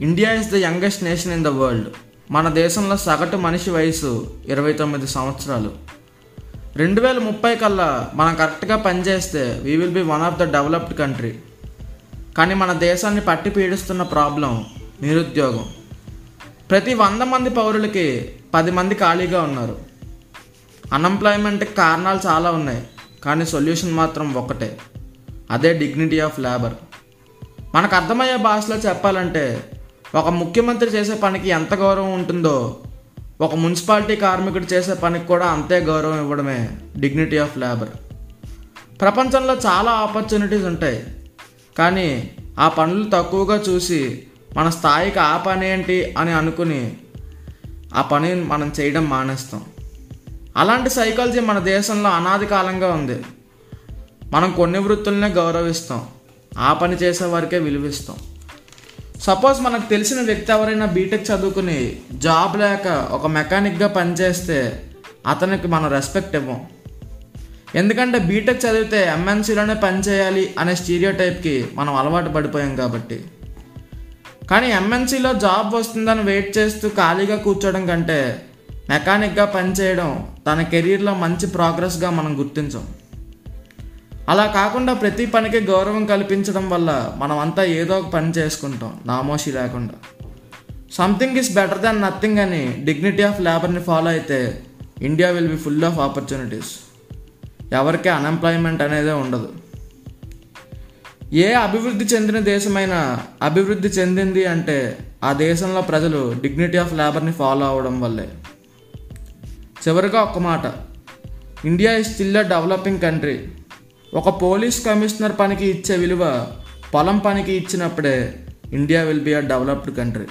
India is the youngest nation in the world మన దేశంలో సగటు మనిషి వయసు ఇరవై తొమ్మిది సంవత్సరాలు. రెండు వేల ముప్పై కల్లా మనం కరెక్ట్గా పనిచేస్తే we will be one of the developed country కానీ మన దేశాన్ని పట్టి పీడిస్తున్న ప్రాబ్లం నిరుద్యోగం. ప్రతి వంద మంది పౌరులకి పది మంది ఖాళీగా ఉన్నారు. అన్ఎంప్లాయ్మెంట్కి కారణాలు చాలా ఉన్నాయి కానీ సొల్యూషన్ మాత్రం ఒకటే అదే డిగ్నిటీ ఆఫ్ లేబర్ మనకు అర్థమయ్యే భాషలో చెప్పాలంటే ఒక ముఖ్యమంత్రి చేసే పనికి ఎంత గౌరవం ఉంటుందో ఒక మున్సిపాలిటీ కార్మికుడు చేసే పనికి కూడా అంతే గౌరవం ఇవ్వడమే డిగ్నిటీ ఆఫ్ లేబర్ ప్రపంచంలో చాలా ఆపర్చునిటీస్ ఉంటాయి. కానీ ఆ పనులు తక్కువగా చూసి మన స్థాయికి ఆ పని ఏంటి అని అనుకుని ఆ పని మనం చేయడం మానేస్తాం. అలాంటి సైకాలజీ మన దేశంలో అనాది కాలంగా ఉంది. మనం కొన్ని వృత్తులనే గౌరవిస్తాం. ఆ పని చేసే వారికే విలువిస్తాం. సపోజ్ మనకు తెలిసిన వ్యక్తి ఎవరైనా బీటెక్ చదువుకుని జాబ్ లేక ఒక మెకానిక్గా పనిచేస్తే అతనికి మనం రెస్పెక్ట్ ఇవ్వం. ఎందుకంటే బీటెక్ చదివితే ఎంఎన్సీలోనే పనిచేయాలి అనే స్టీరియో టైప్కి మనం అలవాటు పడిపోయాం కాబట్టి. కానీ ఎంఎన్సీలో జాబ్ వస్తుందని వెయిట్ చేస్తూ ఖాళీగా కూర్చోవడం కంటే మెకానిక్గా పనిచేయడం తన కెరీర్లో మంచి ప్రోగ్రెస్గా మనం గుర్తించాం. అలా కాకుండా ప్రతి పనికి గౌరవం కల్పించడం వల్ల మనం అంతా ఏదో ఒక పని చేసుకుంటాం నామోషి లేకుండా. Something is better than nothing అని డిగ్నిటీ ఆఫ్ లేబర్ని ఫాలో అయితే India will be full of opportunities ఎవరికి అన్ఎంప్లాయ్మెంట్ అనేదే ఉండదు. ఏ అభివృద్ధి చెందిన దేశమైనా అభివృద్ధి చెందింది అంటే ఆ దేశంలో ప్రజలు డిగ్నిటీ ఆఫ్ లేబర్ని ఫాలో అవడం వల్లే. చివరిగా ఒక్క మాట. India is still a developing country ఒక పోలీస్ కమిషనర్ పనికి ఇచ్చే విలువ పొలం పనికి ఇచ్చినప్పుడే India will be a developed country